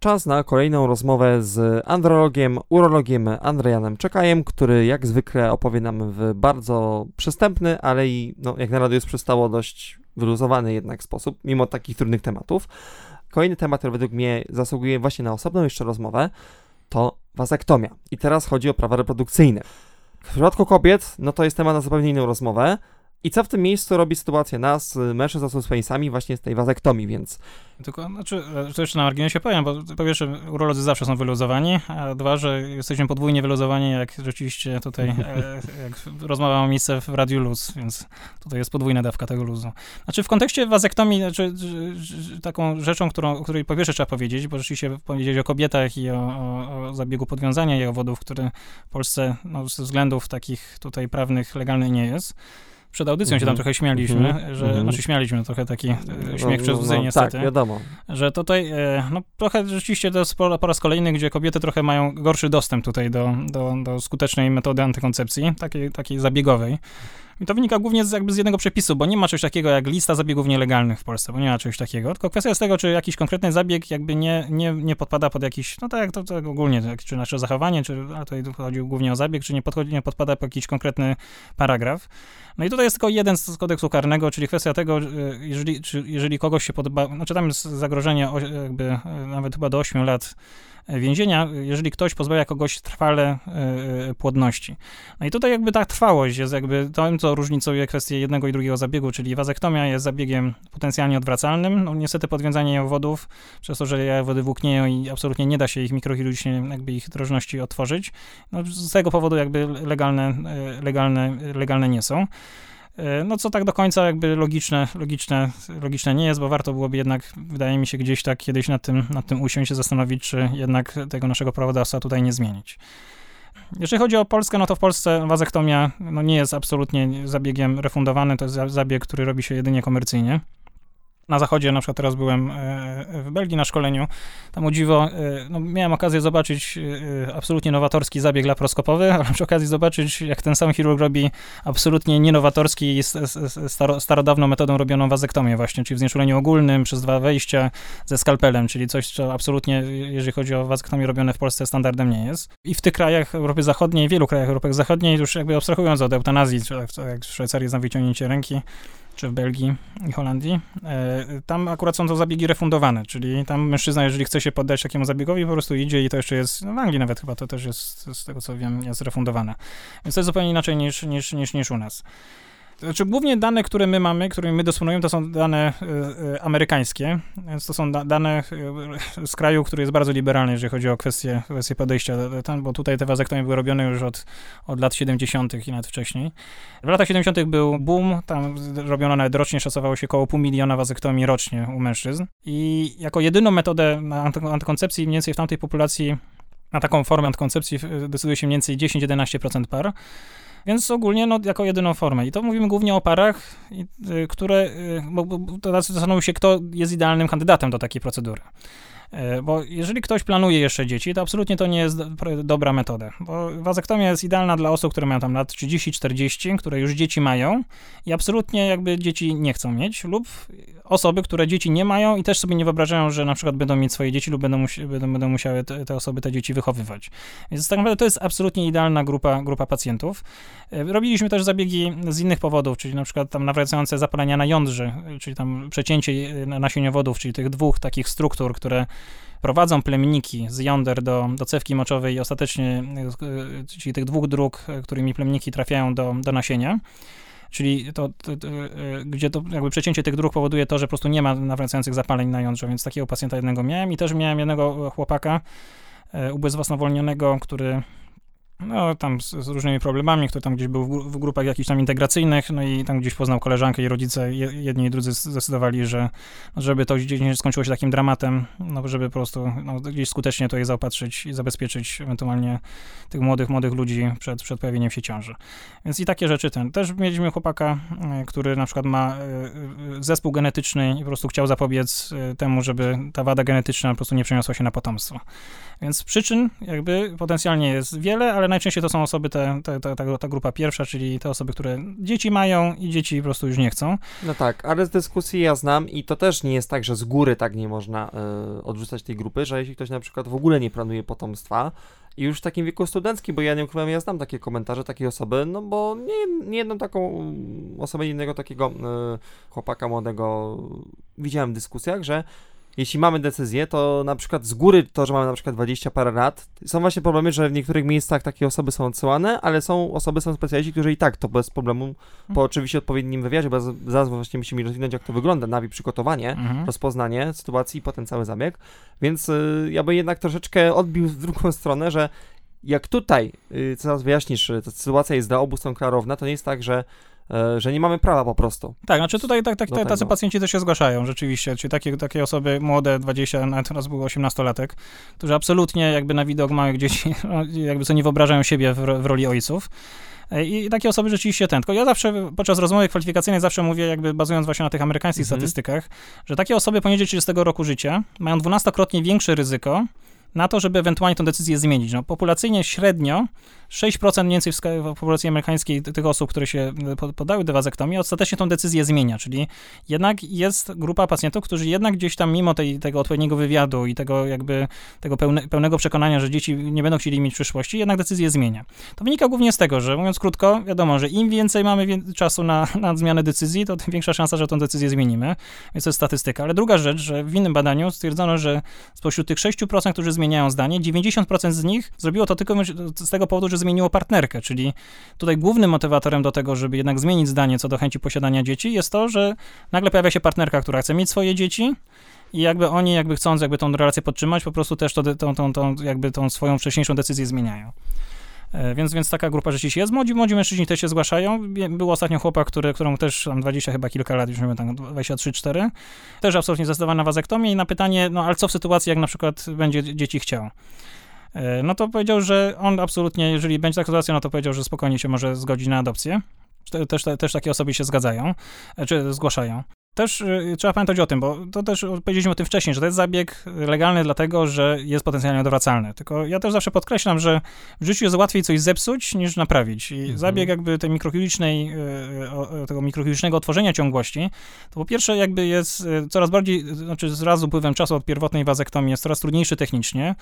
Czas na kolejną rozmowę z andrologiem, urologiem Andrejanem Czekajem, który jak zwykle opowie nam w bardzo przystępny, ale i no, jak na razie jest przystało dość wyluzowany jednak sposób, mimo takich trudnych tematów. Kolejny temat, który według mnie zasługuje właśnie na osobną jeszcze rozmowę, to wazektomia. I teraz chodzi o prawa reprodukcyjne. W przypadku kobiet, no to jest temat na zupełnie inną rozmowę. I co w tym miejscu robi sytuacja nas, mężczyzn z penisami, właśnie z tej wazektomii, więc... Tylko, znaczy, to jeszcze na marginesie powiem, bo po pierwsze, urolodzy zawsze są wyluzowani, a dwa, że jesteśmy podwójnie wyluzowani, jak rzeczywiście tutaj, e, jak rozmowa ma miejsce w Radiu Luz, więc tutaj jest podwójna dawka tego luzu. Znaczy, w kontekście wazektomii, znaczy, taką rzeczą, którą, o której po pierwsze trzeba powiedzieć, bo rzeczywiście powiedzieć o kobietach i o, o, o zabiegu podwiązania jajowodów, który w Polsce, no, ze względów takich tutaj prawnych, legalnych nie jest, przed audycją się tam mhm. trochę śmialiśmy, mhm. że, mm znaczy śmialiśmy trochę taki e, no, śmiech przez łzy no, no, niestety. Tak, wiadomo. Że tutaj, e, no trochę rzeczywiście to jest po, po, raz kolejny, gdzie kobiety trochę mają gorszy dostęp tutaj do, do, do skutecznej metody antykoncepcji, takiej, takiej zabiegowej. I to wynika głównie z, jakby z jednego przepisu, bo nie ma czegoś takiego jak lista zabiegów nielegalnych w Polsce, bo nie ma czegoś takiego. Tylko kwestia jest tego, czy jakiś konkretny zabieg jakby nie, nie, nie podpada pod jakiś, no tak jak to, to ogólnie, czy nasze zachowanie, czy, a tutaj chodzi głównie o zabieg, czy nie, podchodzi, nie podpada pod jakiś konkretny paragraf. No i tutaj jest tylko jeden z kodeksu karnego, czyli kwestia tego, jeżeli, czy, jeżeli kogoś się podoba, znaczy tam jest zagrożenie jakby e, nawet chyba do 8 lat więzienia, jeżeli ktoś pozbawia kogoś trwale e, e, płodności. No i tutaj jakby ta trwałość jest jakby tym, co różnicuje kwestię jednego i drugiego zabiegu, czyli wazektomia jest zabiegiem potencjalnie odwracalnym. No niestety podwiązanie jajowodów, przez to, że jajowody włóknieją i absolutnie nie da się ich mikrochirurgicznie jakby ich drożności otworzyć, no z tego powodu jakby legalne, e, legalne, legalne nie są. E, no co tak do końca jakby logiczne, logiczne, logiczne nie jest, bo warto byłoby jednak, wydaje mi się, gdzieś tak kiedyś nad tym, nad tym usiąść się zastanowić, czy jednak tego naszego prawodawstwa tutaj nie zmienić. Jeżeli chodzi o Polskę, no to w Polsce wazektomia no nie jest absolutnie zabiegiem refundowany, to jest zabieg, który robi się jedynie komercyjnie na zachodzie, na przykład teraz byłem e, w Belgii na szkoleniu, tam o dziwo, e, no, miałem okazję zobaczyć e, absolutnie nowatorski zabieg laparoskopowy, ale przy okazji zobaczyć, jak ten sam chirurg robi absolutnie nienowatorski i staro, starodawną metodą robioną wazektomię właśnie, czyli w znieczuleniu ogólnym, przez dwa wejścia ze skalpelem, czyli coś, co absolutnie, jeżeli chodzi o wazektomię robione w Polsce, standardem nie jest. I w tych krajach Europy Zachodniej, wielu krajach Europy Zachodniej, już jakby abstrahując od eutanazji, jak w Szwajcarii na wyciągnięcie ręki, czy w Belgii i Holandii. E, tam akurat są to zabiegi refundowane, czyli tam mężczyzna, jeżeli chce się poddać takiemu zabiegowi, po prostu idzie i to jeszcze jest, no w Anglii nawet chyba to też jest, z tego co wiem, jest refundowane. Więc to jest zupełnie inaczej niż, niż, niż, niż u nas. Znaczy, głównie dane, które my mamy, którymi my dysponujemy, to są dane y, amerykańskie, więc to są da, dane y, z kraju, który jest bardzo liberalny, jeżeli chodzi o kwestie, kwestie podejścia, tam, bo tutaj te wazektomie były robione już od, od lat 70. i nawet wcześniej. W latach 70. był boom, tam robiono nawet rocznie, szacowało się około pół miliona wazektomii rocznie u mężczyzn i jako jedyną metodę antykoncepcji mniej więcej w tamtej populacji na taką formę antykoncepcji decyduje się mniej więcej 10-11% par. Więc ogólnie no, jako jedyną formę. I to mówimy głównie o parach, y, które, y, bo, bo zastanowił się, kto jest idealnym kandydatem do takiej procedury. E, bo jeżeli ktoś planuje jeszcze dzieci, to absolutnie to nie jest dobra metoda. Bo wazektomia jest idealna dla osób, które mają tam lat 30-40, które już dzieci mają i absolutnie jakby dzieci nie chcą mieć, lub osoby, które dzieci nie mają i też sobie nie wyobrażają, że na przykład będą mieć swoje dzieci lub będą, będą, będą musiały te, te, osoby te dzieci wychowywać. Więc tak naprawdę to jest absolutnie idealna grupa, grupa pacjentów. E, robiliśmy też zabiegi z innych powodów, czyli na przykład tam nawracające zapalenia na jądrze, czyli tam przecięcie e, nasieniowodów, czyli tych dwóch takich struktur, które prowadzą plemniki z jąder do, do cewki moczowej i ostatecznie, e, czyli tych dwóch dróg, którymi plemniki trafiają do, do nasienia. Czyli to, to, to, gdzie to jakby przecięcie tych dróg powoduje to, że po prostu nie ma nawracających zapaleń na jądrze, więc takiego pacjenta jednego miałem i też miałem jednego chłopaka ubezwłasnowolnionego, który no, tam z, z, różnymi problemami, który tam gdzieś był w, w, grupach jakichś tam integracyjnych, no i tam gdzieś poznał koleżankę i rodzice, jedni i drudzy zdecydowali, że żeby to gdzieś nie skończyło się takim dramatem, no żeby po prostu no, gdzieś skutecznie to je zaopatrzyć i zabezpieczyć ewentualnie tych młodych, młodych ludzi przed, przed pojawieniem się ciąży. Więc i takie rzeczy ten. Też mieliśmy chłopaka, e, który na przykład ma e, e, zespół genetyczny i po prostu chciał zapobiec temu, żeby ta wada genetyczna po prostu nie przeniosła się na potomstwo. Więc przyczyn jakby potencjalnie jest wiele, ale najczęściej to są osoby, te, te, te, ta, ta grupa pierwsza, czyli te osoby, które dzieci mają i dzieci po prostu już nie chcą. No tak, ale z dyskusji ja znam i to też nie jest tak, że z góry tak nie można y, odrzucać tej grupy, że jeśli ktoś na przykład w ogóle nie planuje potomstwa, i już w takim wieku studenckim, bo ja nie ukrywam, ja znam takie komentarze takiej osoby, no bo nie, nie jedną taką osobę, innego takiego y, chłopaka młodego widziałem w dyskusjach, że jeśli mamy decyzję, to na przykład z góry to, że mamy na przykład 20 parę lat, są właśnie problemy, że w niektórych miejscach takie osoby są odsyłane, ale są osoby, są specjaliści, którzy i tak to bez problemu, mhm. po oczywiście odpowiednim wywiadzie, bo zaraz właśnie musimy rozwinąć, jak to wygląda, nawi przygotowanie, mhm. rozpoznanie sytuacji i potem cały zabieg, więc y, ja bym jednak troszeczkę odbił w drugą stronę, że jak tutaj, y, coraz wyjaśnisz, ta sytuacja jest dla obu stron klarowna, to nie jest tak, że że nie mamy prawa po prostu. Tak, znaczy tutaj tak, tak, tacy pacjenci też się zgłaszają rzeczywiście, czyli takie, takie osoby młode, 20, nawet teraz był 18-latek, którzy absolutnie jakby na widok małych dzieci, jakby co nie wyobrażają siebie w, w roli ojców. E, I takie osoby rzeczywiście ten. Tylko ja zawsze podczas rozmowy kwalifikacyjnej zawsze mówię, jakby bazując właśnie na tych amerykańskich mhm. statystykach, że takie osoby poniżej 30 roku życia mają 12-krotnie większe ryzyko na to, żeby ewentualnie tę decyzję zmienić. No, populacyjnie średnio 6% mniej więcej w populacji amerykańskiej tych osób, które się e, podały do wazektomii, ostatecznie tą decyzję zmienia, czyli jednak jest grupa pacjentów, którzy jednak gdzieś tam mimo tej, tego odpowiedniego wywiadu i tego jakby tego pełne, pełnego przekonania, że dzieci nie będą chcieli mieć przyszłości, jednak decyzję zmienia. To wynika głównie z tego, że mówiąc krótko, wiadomo, że im więcej mamy czasu na, na zmianę decyzji, to tym większa szansa, że tą decyzję zmienimy, więc to jest statystyka. Ale druga rzecz, że w innym badaniu stwierdzono, że spośród tych 6%, którzy zmieniają zdanie, 90% z nich zrobiło to tylko z tego powodu, że zmieniło partnerkę, czyli tutaj głównym motywatorem do tego, żeby jednak zmienić zdanie co do chęci posiadania dzieci jest to, że nagle pojawia się partnerka, która chce mieć swoje dzieci, i jakby oni, jakby chcąc jakby tą relację podtrzymać, po prostu też to, tą, tą, tą, jakby tą swoją wcześniejszą decyzję zmieniają. E, więc, więc taka grupa rzeczywiście jest. Młodzi, młodzi mężczyźni też się zgłaszają. Był ostatnio chłopak, który, którą też tam 20 chyba kilka lat, już mamy tam 23-4. Też absolutnie zdecydowana na wazektomię i na pytanie, no ale co w sytuacji, jak na przykład będzie dzieci chciał? E, no to powiedział, że on absolutnie, jeżeli będzie taka sytuacja, no to powiedział, że spokojnie się może zgodzić na adopcję. Też, też takie osoby się zgadzają, e, czy zgłaszają. Też y, trzeba pamiętać o tym, bo to też powiedzieliśmy o tym wcześniej, że to jest zabieg legalny dlatego, że jest potencjalnie odwracalny. Tylko ja też zawsze podkreślam, że w życiu jest łatwiej coś zepsuć niż naprawić. I mhm. zabieg jakby tej mikrochirurgicznej, y, tego mikrochirurgicznego otworzenia ciągłości, to po pierwsze jakby jest y, coraz bardziej, znaczy wraz z upływem czasu od pierwotnej wazektomii jest coraz trudniejszy technicznie.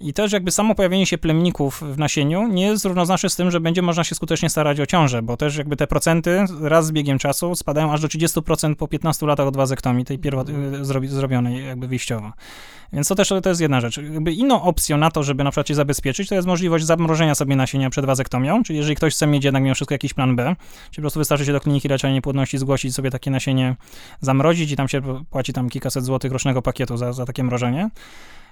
I też jakby samo pojawienie się plemników w nasieniu nie jest równoznaczne z tym, że będzie można się skutecznie starać o ciążę, bo też jakby te procenty raz z biegiem czasu spadają aż do 30% po 15 latach od wazektomii, tej pierwot, mhm. zrobi, zrobionej jakby wyjściowo. Więc to też to jest jedna rzecz. Jakby inną opcją na to, żeby na przykład się zabezpieczyć, to jest możliwość zamrożenia sobie nasienia przed wazektomią, czyli jeżeli ktoś chce mieć jednak mimo wszystko jakiś plan B, czyli po prostu wystarczy się do kliniki leczenia niepłodności zgłosić sobie takie nasienie, zamrozić i tam się płaci tam kilkaset złotych rocznego pakietu za, za takie mrożenie.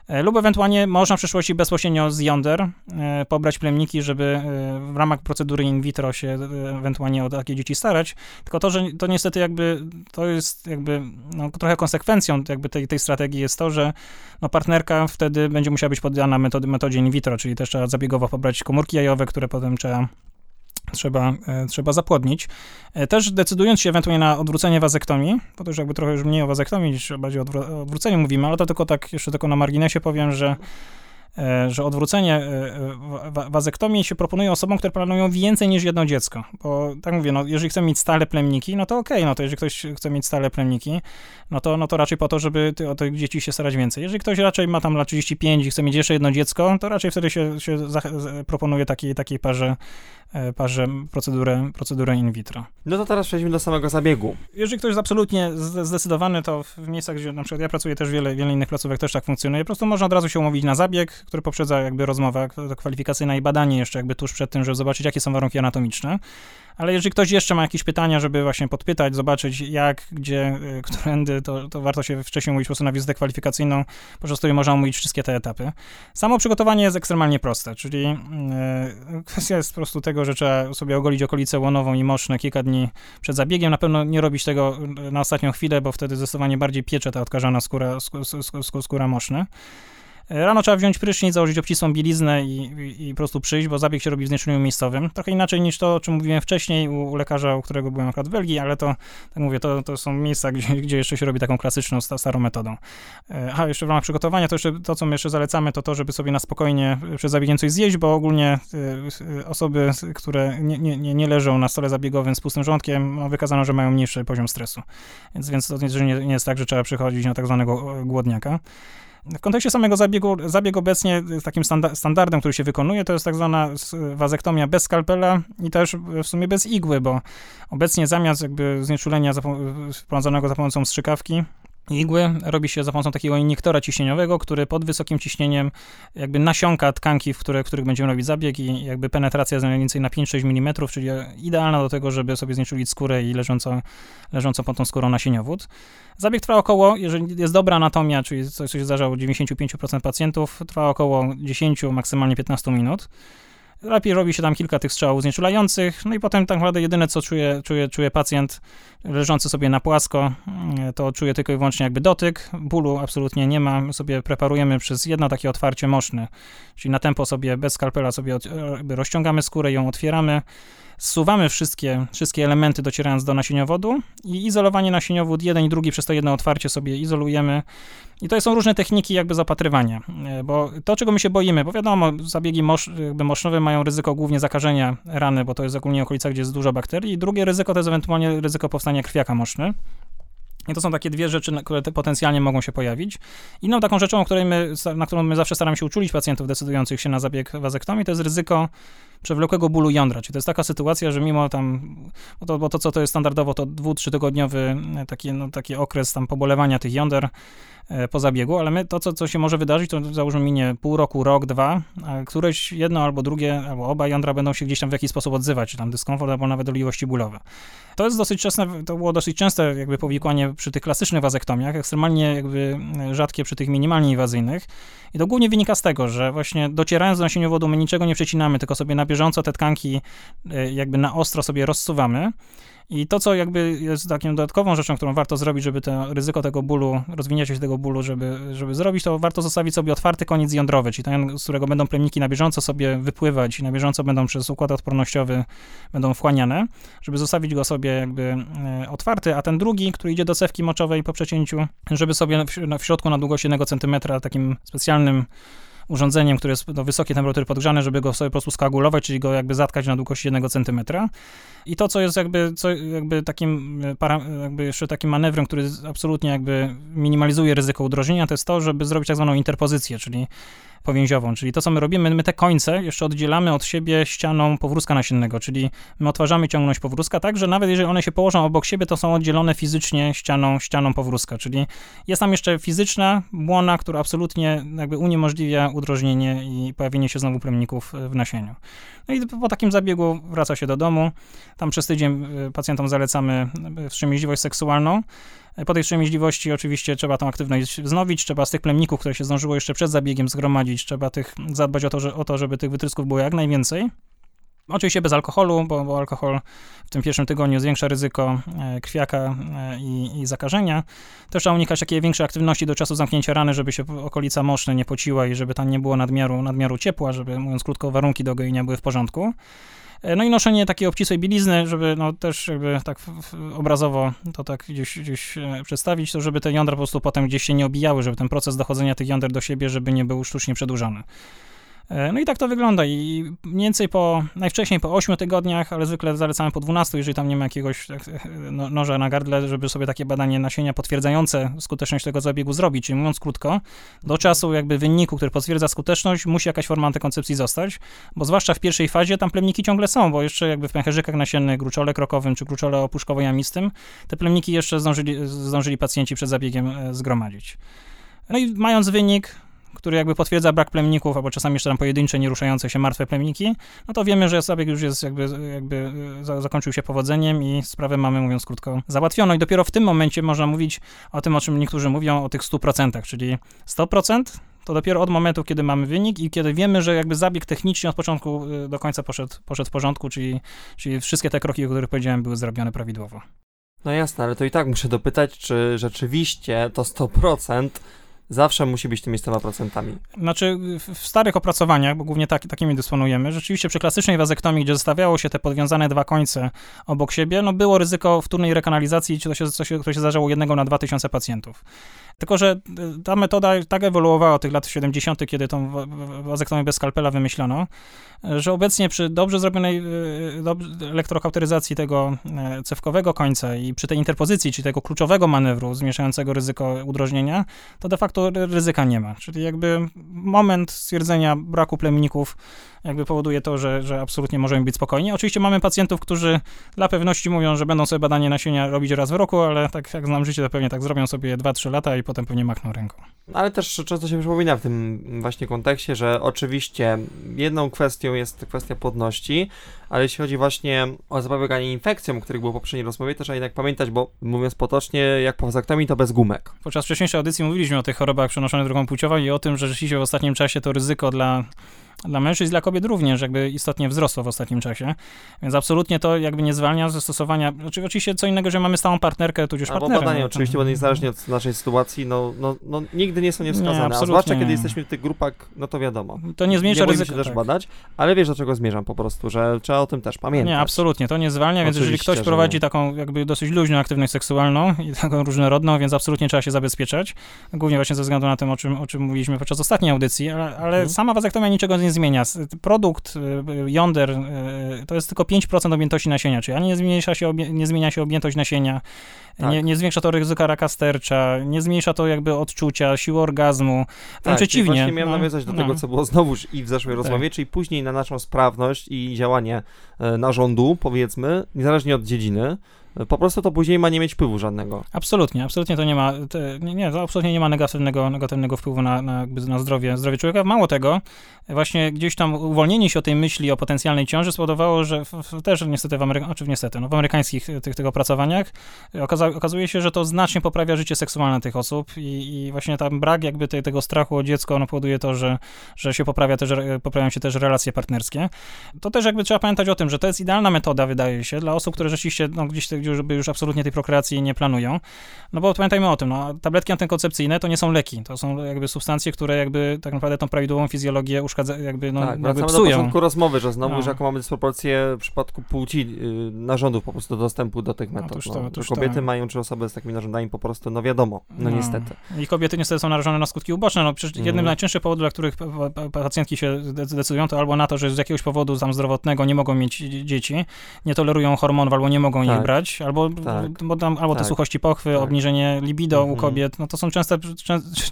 E, lub ewentualnie można w przyszłości bezpośrednio z jąder e, pobrać plemniki, żeby e, w ramach procedury in vitro się ewentualnie o takie dzieci starać. Tylko to, że to niestety jakby, to jest jakby no, trochę konsekwencją jakby tej, tej strategii jest to, że no, partnerka wtedy będzie musiała być poddana metody, metodzie in vitro, czyli też trzeba zabiegowo pobrać komórki jajowe, które potem trzeba trzeba, e, trzeba zapłodnić. E, też decydując się ewentualnie na odwrócenie wazektomii, bo to już jakby trochę już mniej o wazektomii niż bardziej o odwróceniu mówimy, ale to tylko tak, jeszcze tylko na marginesie powiem, że że odwrócenie e, wazektomii się proponuje osobom, które planują więcej niż jedno dziecko. Bo tak mówię, no, jeżeli chcę mieć stale plemniki, no to okej, okay, no to jeżeli ktoś chce mieć stale plemniki, no to, no to raczej po to, żeby o tych dzieci się starać więcej. Jeżeli ktoś raczej ma tam lat 35 i chce mieć jeszcze jedno dziecko, to raczej wtedy się, się proponuje takiej, takiej parze, e, parze procedurę, procedurę in vitro. No to teraz przejdźmy do samego zabiegu. Jeżeli ktoś jest absolutnie zdecydowany, to w miejscach, gdzie na przykład ja pracuję też wiele, wiele innych placówek też tak funkcjonuje, po prostu można od razu się umówić na zabieg, który poprzedza jakby rozmowę kwalifikacyjna i badanie jeszcze jakby tuż przed tym, żeby zobaczyć, jakie są warunki anatomiczne. Ale jeżeli ktoś jeszcze ma jakieś pytania, żeby właśnie podpytać, zobaczyć jak, gdzie, y, którędy, to, to warto się wcześniej umówić po prostu na wizytę kwalifikacyjną, po prostu można omówić wszystkie te etapy. Samo przygotowanie jest ekstremalnie proste, czyli yy, kwestia jest po prostu tego, że trzeba sobie ogolić okolicę łonową i moczne kilka dni przed zabiegiem. Na pewno nie robić tego na ostatnią chwilę, bo wtedy zdecydowanie bardziej piecze ta odkażana skóra, skóra, skóra, skóra moczna. Rano trzeba wziąć prysznic, założyć obcisłą bieliznę i, i, i po prostu przyjść, bo zabieg się robi w znieczuleniu miejscowym. Trochę inaczej niż to, o czym mówiłem wcześniej u, u lekarza, u którego byłem akurat w Belgii, ale to, tak mówię, to, to są miejsca, gdzie, gdzie jeszcze się robi taką klasyczną, starą metodą. A jeszcze w ramach przygotowania, to jeszcze to, co my jeszcze zalecamy, to to, żeby sobie na spokojnie przed zabiegiem coś zjeść, bo ogólnie osoby, które nie, nie, nie leżą na stole zabiegowym z pustym żołądkiem, no, wykazano, że mają mniejszy poziom stresu. Więc, więc to nie, nie jest tak, że trzeba przychodzić na tak zwanego głodniaka. W kontekście samego zabiegu, zabieg obecnie takim standardem, który się wykonuje, to jest tak zwana wazektomia bez skalpela i też w sumie bez igły, bo obecnie zamiast jakby znieczulenia wprowadzonego za pomocą strzykawki, igły robi się za pomocą takiego iniektora ciśnieniowego, który pod wysokim ciśnieniem jakby nasiąka tkanki, w, które, w których będziemy robić zabieg i jakby penetracja jest mniej więcej na 5-6 mm, czyli idealna do tego, żeby sobie znieczulić skórę i leżącą, leżącą pod tą skórą nasieniowód. Zabieg trwa około, jeżeli jest dobra anatomia, czyli coś, co się zdarza u 95% pacjentów, trwa około 10, maksymalnie 15 minut. Lepiej robi się tam kilka tych strzałów znieczulających, no i potem tak naprawdę jedyne, co czuje, czuje, czuje pacjent leżący sobie na płasko, mm, to czuje tylko i wyłącznie jakby dotyk, bólu absolutnie nie ma, My sobie preparujemy przez jedno takie otwarcie moszne, czyli na tempo sobie bez skalpela sobie rozciągamy skórę, ją otwieramy, zsuwamy wszystkie, wszystkie elementy docierając do nasieniowodu i izolowanie nasieniowód jeden i drugi przez to jedno otwarcie sobie izolujemy. I to są różne techniki jakby zapatrywania, e, bo to, czego my się boimy, bo wiadomo, zabiegi mosz, jakby mosznowe mają ryzyko głównie zakażenia rany, bo to jest ogólnie okolica, gdzie jest dużo bakterii i drugie ryzyko to jest ewentualnie ryzyko powstania krwiaka moszny. I to są takie dwie rzeczy, które potencjalnie mogą się pojawić. Inną taką rzeczą, której my, na którą my zawsze staramy się uczulić pacjentów decydujących się na zabieg wazektomii, to jest ryzyko przewlekłego bólu jądra. Czyli to jest taka sytuacja, że mimo tam, bo to, bo to co to jest standardowo, to dwu, trzytygodniowy taki, no, taki okres tam pobolewania tych jąder, E, po zabiegu, ale my to, co, co się może wydarzyć, to załóżmy minie pół roku, rok, dwa, a któreś jedno albo drugie, albo oba jądra będą się gdzieś tam w jakiś sposób odzywać, czy tam dyskomfort, albo nawet doliwości bólowe. To jest dosyć częste, to było dosyć częste jakby powikłanie przy tych klasycznych wazektomiach, ekstremalnie jakby rzadkie przy tych minimalnie inwazyjnych i to głównie wynika z tego, że właśnie docierając do nasieniowodu my niczego nie przecinamy, tylko sobie na bieżąco te tkanki e, jakby na ostro sobie rozsuwamy. I to, co jakby jest taką dodatkową rzeczą, którą warto zrobić, żeby to ryzyko tego bólu, rozwinięcia się tego bólu, żeby, żeby zrobić, to warto zostawić sobie otwarty koniec jądrowy, czyli ten, z którego będą plemniki na bieżąco sobie wypływać i na bieżąco będą przez układ odpornościowy będą wchłaniane, żeby zostawić go sobie jakby e, otwarty, a ten drugi, który idzie do cewki moczowej po przecięciu, żeby sobie w, w środku na długość 1 cm takim specjalnym urządzeniem, które jest do wysokiej temperatury podgrzane, żeby go sobie po prostu skagulować, czyli go jakby zatkać na długości 1 cm. I to, co jest jakby, co jakby takim, e, para, jakby jeszcze takim manewrem, który absolutnie jakby minimalizuje ryzyko udrożnienia, to jest to, żeby zrobić tak zwaną interpozycję, czyli powięziową, czyli to, co my robimy, my te końce jeszcze oddzielamy od siebie ścianą powrózka nasiennego, czyli my odtwarzamy ciągność powrózka tak, że nawet jeżeli one się położą obok siebie, to są oddzielone fizycznie ścianą, ścianą powrózka, czyli jest tam jeszcze fizyczna błona, która absolutnie jakby uniemożliwia udrożnienie i pojawienie się znowu plemników w nasieniu. No i po takim zabiegu wraca się do domu, tam przez tydzień y, pacjentom zalecamy wstrzemięźliwość seksualną, po tej wstrzemięźliwości oczywiście trzeba tą aktywność wznowić, trzeba z tych plemników, które się zdążyło jeszcze przed zabiegiem zgromadzić, trzeba tych zadbać o to, że, o to żeby tych wytrysków było jak najwięcej. Oczywiście bez alkoholu, bo, bo, alkohol w tym pierwszym tygodniu zwiększa ryzyko e, krwiaka e, i, i, zakażenia. Też trzeba unikać takiej większej aktywności do czasu zamknięcia rany, żeby się okolica moszny nie pociła i żeby tam nie było nadmiaru, nadmiaru ciepła, żeby, mówiąc krótko, warunki do gojenia były w porządku. E, no i noszenie takiej obcisłej bielizny, żeby no też jakby tak obrazowo to tak gdzieś, gdzieś przedstawić, to żeby te jądra po prostu potem gdzieś się nie obijały, żeby ten proces dochodzenia tych jąder do siebie, żeby nie był sztucznie przedłużany. E, no i tak to wygląda i mniej więcej po, najwcześniej po 8 tygodniach, ale zwykle zalecamy po 12, jeżeli tam nie ma jakiegoś tak, no, noża na gardle, żeby sobie takie badanie nasienia potwierdzające skuteczność tego zabiegu zrobić. Czyli mówiąc krótko, do czasu jakby wyniku, który potwierdza skuteczność, musi jakaś forma antykoncepcji zostać, bo zwłaszcza w pierwszej fazie tam plemniki ciągle są, bo jeszcze jakby w pęcherzykach nasiennych, gruczole krokowym czy gruczole opuszkowo-jamistym, te plemniki jeszcze zdążyli, zdążyli pacjenci przed zabiegiem zgromadzić. No i mając wynik, który jakby potwierdza brak plemników, albo czasami jeszcze tam pojedyncze, nieruszające się martwe plemniki, no to wiemy, że zabieg już jest jakby, jakby e, zakończył się powodzeniem i sprawę mamy, mówiąc krótko, załatwioną. I dopiero w tym momencie można mówić o tym, o czym niektórzy mówią, o tych 100%, czyli 100% to dopiero od momentu, kiedy mamy wynik i kiedy wiemy, że jakby zabieg technicznie od początku e, do końca poszedł, poszedł w porządku, czyli, czyli wszystkie te kroki, o których powiedziałem, były zrobione prawidłowo. No jasne, ale to i tak muszę dopytać, czy rzeczywiście to 100% zawsze musi być tymi 100%. Znaczy, w starych opracowaniach, bo głównie tak, takimi dysponujemy, rzeczywiście przy klasycznej wazektomii, gdzie zostawiało się te podwiązane dwa końce obok siebie, no było ryzyko wtórnej rekanalizacji, to się, co się, które się zdarzało jednego na 2000 pacjentów. Tylko, że y, ta metoda tak ewoluowała od tych lat 70., kiedy tą wazektomię bez skalpela wymyślono, że obecnie przy dobrze zrobionej y, elektrokauteryzacji tego e, cewkowego końca i przy tej interpozycji, czyli tego kluczowego manewru zmniejszającego ryzyko udrożnienia, to de facto ryzyka nie ma. Czyli jakby moment stwierdzenia braku plemników jakby powoduje to, że, że absolutnie możemy być spokojni. Oczywiście mamy pacjentów, którzy dla pewności mówią, że będą sobie badanie nasienia robić raz w roku, ale tak jak znam życie, to pewnie tak zrobią sobie 2-3 lata i potem pewnie machną ręką. Ale też często się przypomina w tym właśnie kontekście, że oczywiście jedną kwestią jest kwestia płodności, ale jeśli chodzi właśnie o zapobieganie infekcjom, o których było w poprzedniej rozmowie, też jednak pamiętać, bo mówiąc potocznie, jak po wazektomii, to bez gumek. Podczas wcześniejszej audycji mówiliśmy o tych chorobach przenoszonych drogą płciową i o tym, że rzeczywiście w ostatnim czasie to ryzyko dla dla mężczyzn, dla kobiet również jakby istotnie wzrosło w ostatnim czasie, więc absolutnie to jakby nie zwalnia ze stosowania, znaczy oczywiście co innego, że mamy stałą partnerkę, tudzież Albo partnera. badania no, oczywiście, bo niezależnie od naszej sytuacji, no, no, no nigdy nie są niewskazane, nie, a zwłaszcza kiedy jesteśmy w tych grupach, no to wiadomo. To nie zmniejsza nie ryzyka. się też tak. badać, ale wiesz do czego zmierzam po prostu, że trzeba o tym też pamiętać. Nie, absolutnie, to nie zwalnia, więc jeżeli ktoś prowadzi taką jakby dosyć luźną aktywność seksualną i taką różnorodną, więc absolutnie trzeba się zabezpieczać, głównie właśnie ze względu na tym, o czym, o czym mówiliśmy podczas ostatniej audycji, ale, ale hmm. sama wazektomia niczego nie zmienia produkt y, Yonder y, to jest tylko 5% objętości nasienia, czyli ani nie, zmniejsza się, nie zmienia się objętość nasienia, tak. nie, nie, zwiększa to ryzyka raka stercza, nie zmniejsza to jakby odczucia, siły orgazmu, tak, przeciwnie. Właśnie miałem no, nawiązać do no. tego, co było znowuż i w zeszłej tak. rozmowie, czyli później na naszą sprawność i działanie e, narządu, powiedzmy, niezależnie od dziedziny, po prostu to później ma nie mieć wpływu żadnego. Absolutnie, absolutnie to nie ma, nie, to absolutnie nie ma negatywnego, negatywnego wpływu na, na, na zdrowie, zdrowie człowieka. Mało tego, właśnie gdzieś tam uwolnienie się o tej myśli o potencjalnej ciąży spowodowało, że w, w, też niestety w, Amery- znaczy niestety, no, w amerykańskich tych, tych opracowaniach okaza- okazuje się, że to znacznie poprawia życie seksualne tych osób i, i właśnie tam brak jakby tego strachu o dziecko no, powoduje to, że, że się poprawia też, poprawiają się też relacje partnerskie. To też jakby trzeba pamiętać o tym, że to jest idealna metoda, wydaje się, dla osób, które rzeczywiście no, gdzieś już, już absolutnie tej prokreacji nie planują. No bo pamiętajmy o tym, no, tabletki antykoncepcyjne to nie są leki, to są jakby substancje, które jakby tak naprawdę tą prawidłową fizjologię uszkadza, jakby, no, tak, jakby psują. do początku rozmowy, że znowu, no. że jaką mamy dysproporcję w przypadku płci yy, narządów po prostu do dostępu do tych metod. Otóż to, no, otóż kobiety to. mają, czy osoby z takimi narządami po prostu, no wiadomo, no, no, niestety. I kobiety niestety są narażone na skutki uboczne, no przecież mm. jednym z najczęstszych powodów, dla których pacjentki się decydują, to albo na to, że z jakiegoś powodu tam zdrowotnego nie mogą mieć dzieci, nie tolerują hormonów, albo nie mogą tak. ich brać, albo tak bo tam albo tak. te suchości pochwy, tak. obniżenie libido u mhm. kobiet, no to są częste,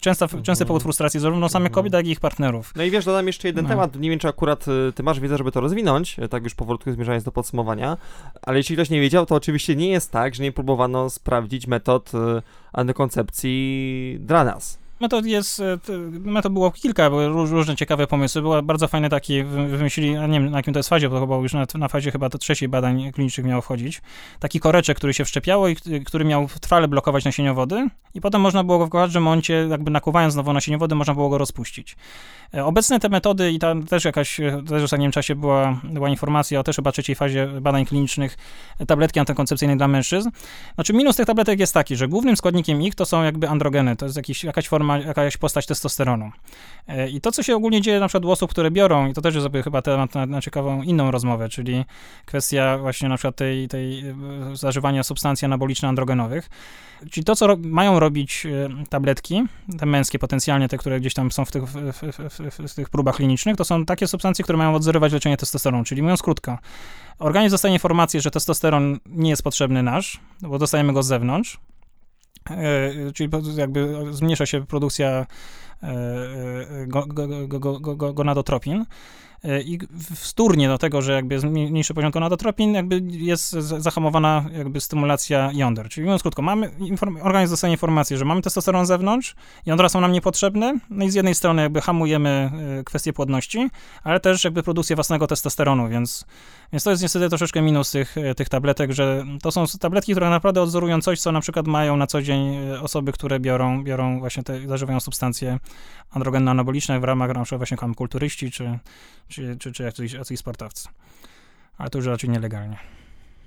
częste, częsty powód frustracji zarówno samych mhm. kobiet, jak i ich partnerów. No i wiesz, dodam jeszcze jeden no. temat, nie wiem, czy akurat y, ty masz wiedzę, żeby to rozwinąć, y, tak już powolutku zmierzając do podsumowania, ale jeśli ktoś nie wiedział, to oczywiście nie jest tak, że nie próbowano sprawdzić metod y, antykoncepcji dla nas metod jest, e, metod było kilka, były różne ciekawe pomysły. Była bardzo fajny taki, wymyślili, nie wiem na jakim to jest fazie, bo to chyba już na, na fazie chyba to trzeciej badań klinicznych miało wchodzić. Taki koreczek, który się wszczepiało i który miał trwale blokować nasieniowody i potem można było go w kwadrze moncie, jakby nakuwając znowu nasieniowody, można było go rozpuścić. E, obecne te metody i tam też jakaś, e, też w ostatnim czasie była, była informacja o też chyba trzeciej fazie badań klinicznych tabletki antykoncepcyjne dla mężczyzn. Znaczy minus tych tabletek jest taki, że głównym składnikiem ich to są jakby androgeny, to jest jakiś, jakaś forma, jakaś postać testosteronu. E, I to, co się ogólnie dzieje na przykład u osób, które biorą, i to też jest chyba temat na, na ciekawą inną rozmowę, czyli kwestia właśnie na przykład tej, tej zażywania substancji anabolicznych androgenowych, Czyli to, co ro mają robić e, tabletki, te męskie potencjalnie, te, które gdzieś tam są w tych, w, w, w tych próbach klinicznych, to są takie substancje, które mają odzorować leczenie testosteronu. Czyli mówiąc krótko, organizm dostaje informację, że testosteron nie jest potrzebny nasz, bo dostajemy go z zewnątrz, e, czyli jakby zmniejsza się produkcja e, gonadotropin. E, i wtórnie do tego, że jakby jest mniejszy poziom gonadotropin, jakby jest zahamowana jakby stymulacja jąder. Czyli mówiąc krótko, mamy, organizm dostaje informację, że mamy testosteron z zewnątrz, jądra są nam niepotrzebne, no i z jednej strony jakby hamujemy e, kwestię płodności, ale też jakby produkcję własnego testosteronu, więc, więc to jest niestety troszeczkę minus tych, e, tych tabletek, że to są tabletki, które naprawdę odzorują coś, co na przykład mają na co dzień osoby, które biorą, biorą właśnie te, zażywają substancje androgenne-anaboliczne w ramach na przykład właśnie kulturyści, czy, czy, czy, czy jacyś, jacyś sportowcy. Ale to już raczej nielegalnie.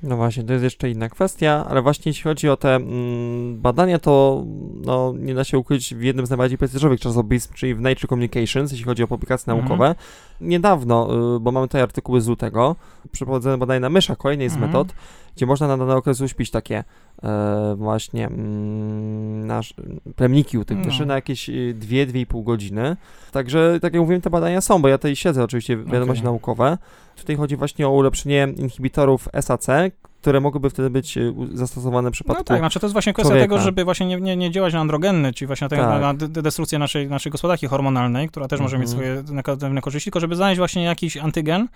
No właśnie, to jest jeszcze inna kwestia, ale właśnie jeśli chodzi o te mm, badania, to no, nie da się ukryć w jednym z najbardziej prestiżowych czasopism, czyli w Nature Communications, jeśli chodzi o publikacje Mhm. naukowe. Niedawno, y, bo mamy tutaj artykuły z lutego, przeprowadzone badania na myszach, kolejnej z Mhm. metod, gdzie można na dany okres uśpić takie e, właśnie mm, nasz, plemniki u tych No. myszy na jakieś 2-2,5 godziny. Także, tak jak mówiłem, te badania są, bo ja tutaj śledzę oczywiście wiadomości Okej. naukowe. Tutaj chodzi właśnie o ulepszenie inhibitorów SAC, które mogłyby wtedy być u- zastosowane w przypadku... No tak, znaczy to jest właśnie kwestia człowieka. tego, żeby właśnie nie, nie, nie działać na androgenny, czyli właśnie na, Tak. na de- destrukcję naszej, naszej gospodarki hormonalnej, która też może mieć Mhm. swoje negatywne korzyści, tylko żeby znaleźć właśnie jakiś antygen,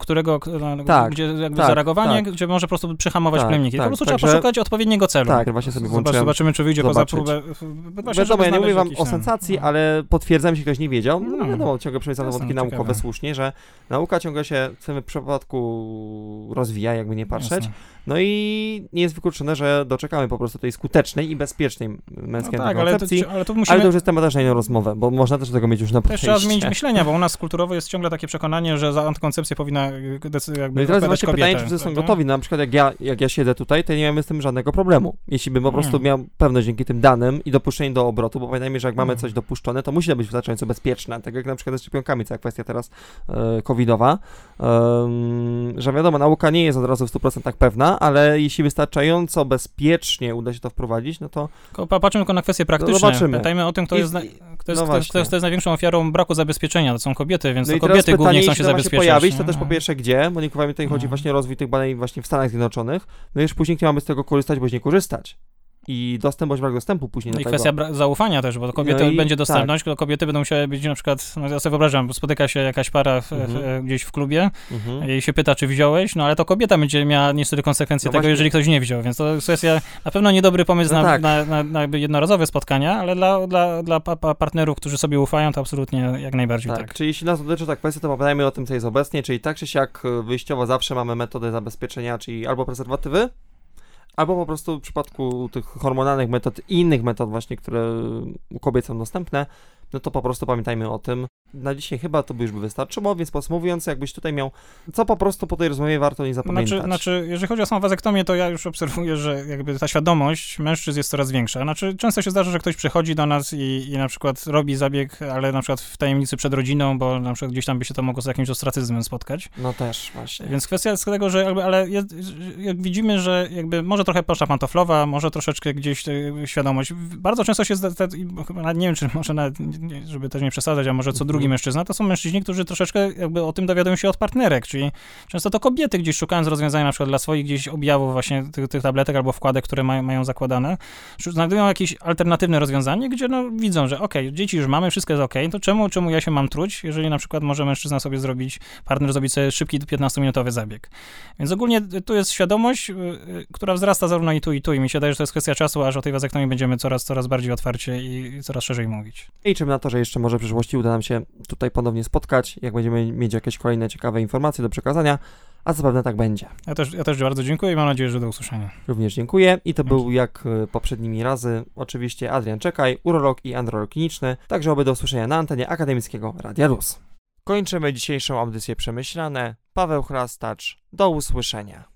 którego, Tak, gdzie jakby tak, zareagowanie, tak. gdzie może po prostu przyhamować Tak, plemniki. tak, po prostu trzeba poszukać odpowiedniego celu. Tak, właśnie sobie włączyłem. zobaczymy, czy wyjdzie zobaczyć. poza próbę. Właśnie, Wiadomo, ja nie mówię wam jakiś o sensacji, no. ale potwierdzam, jeśli ktoś nie wiedział. No No. wiadomo, ciągle Jasne, wątki naukowe ciekawe. słusznie, że nauka ciągle się w tym przypadku rozwija, jakby nie patrzeć. Jasne. No i nie jest wykluczone, że doczekamy po prostu tej skutecznej i bezpiecznej męskiej No tak, ale to, ale to Ale musimy... to już jest temat też na inną rozmowę, bo można też do tego mieć już na Też podejście. trzeba zmienić myślenie, bo u nas kulturowo jest ciągle takie przekonanie, że za antykoncepcję powinna y, decy- jakby No i teraz właśnie pytanie, czy wszyscy są prawda? gotowi. Na przykład jak ja, jak ja siedzę tutaj, to nie mamy z tym żadnego problemu. Jeśli bym po prostu Nie. miał pewność dzięki tym danym i dopuszczenie do obrotu, bo pamiętajmy, że jak mamy Mhm. coś dopuszczone, to musi to być wystarczająco bezpieczne. Tak jak na przykład ze szczepionkami, cała kwestia teraz e, covidowa, Em, że wiadomo, nauka nie jest od razu w 100% pewna, ale jeśli wystarczająco bezpiecznie uda się to wprowadzić, no to Patrzmy tylko na kwestie praktyczne. zobaczymy. Pamiętajmy o tym, kto I- jest, kto, jest, no kto, kto, kto jest największą ofiarą braku zabezpieczenia. To są kobiety, więc No to kobiety głównie chcą się ma się zabezpieczyć. pojawić, to nie? też po pierwsze gdzie, bo nie ukrywajmy, tutaj chodzi No. właśnie o rozwój tych badań właśnie w Stanach Zjednoczonych, no i już później, gdzie mamy z tego korzystać, bądź nie korzystać. I dostęp bądź brak dostępu później No I kwestia zaufania też, bo do kobiety No i będzie tak. dostępność, to kobiety będą musiały być na przykład, no ja sobie wyobrażam, bo spotyka się jakaś para w, Mhm. w, gdzieś w klubie, Mhm. jej się pyta, czy wziąłeś, no ale to kobieta będzie miała niestety konsekwencje No tego, właśnie. jeżeli ktoś nie wziął, więc to jest kwestia, na pewno niedobry pomysł No na, tak. na, na, na jakby jednorazowe spotkania, ale dla, dla, dla pa, pa partnerów, którzy sobie ufają, to absolutnie jak najbardziej tak. Tak, czyli jeśli nas dotyczy ta kwestia, to pamiętajmy o tym, co jest obecnie, czyli tak czy siak y, wyjściowo zawsze mamy metodę zabezpieczenia, czyli albo prezerwatywy, albo po prostu w przypadku tych hormonalnych metod i innych metod właśnie, które u kobiet są dostępne, no to po prostu pamiętajmy o tym. Na dzisiaj chyba to by już by wystarczyło, więc podsumowując, jakbyś tutaj miał, co po prostu po tej rozmowie warto nie zapamiętać. Znaczy, znaczy, jeżeli chodzi o samą wazektomię, to ja już obserwuję, że jakby ta świadomość mężczyzn jest coraz większa. Znaczy, często się zdarza, że ktoś przychodzi do nas i, i na przykład robi zabieg, ale na przykład w tajemnicy przed rodziną, bo na przykład gdzieś tam by się to mogło z jakimś ostracyzmem spotkać. No też właśnie. Więc kwestia jest tego, że jakby, ale jest, jak widzimy, że jakby może trochę poszła pantoflowa, może troszeczkę gdzieś e, świadomość. Bardzo często się zda, te, nie wiem, czy może nawet, żeby też nie przesadzać, a może co Mhm. drugi mężczyzna, to są mężczyźni, którzy troszeczkę jakby o tym dowiadują się od partnerek, czyli często to kobiety gdzieś szukając rozwiązania na przykład dla swoich gdzieś objawów właśnie tych, tych tabletek albo wkładek, które mają, mają zakładane, znajdują jakieś alternatywne rozwiązanie, gdzie no widzą, że okej, dzieci już mamy, wszystko jest okej, to czemu, czemu ja się mam truć, jeżeli na przykład może mężczyzna sobie zrobić, partner zrobić sobie szybki 15-minutowy zabieg. Więc ogólnie tu jest świadomość, y, y, która wzrasta zarówno i tu, i tu. I mi się wydaje, że to jest kwestia czasu, aż o tej wazektomii będziemy coraz, coraz bardziej otwarcie i i coraz szerzej mówić. Liczymy na to, że jeszcze może w przyszłości uda nam się tutaj ponownie spotkać, jak będziemy mieć jakieś kolejne ciekawe informacje do przekazania, a zapewne tak będzie. Ja też, ja też bardzo dziękuję i mam nadzieję, że do usłyszenia. Również dziękuję i to Dzięki. był jak y, poprzednimi razy oczywiście Adrian Czekaj, urolog i androlog kliniczny, także oby do usłyszenia na antenie akademickiego Radia Rus. Kończymy dzisiejszą audycję Przemyślane. Paweł Chrastacz, do usłyszenia.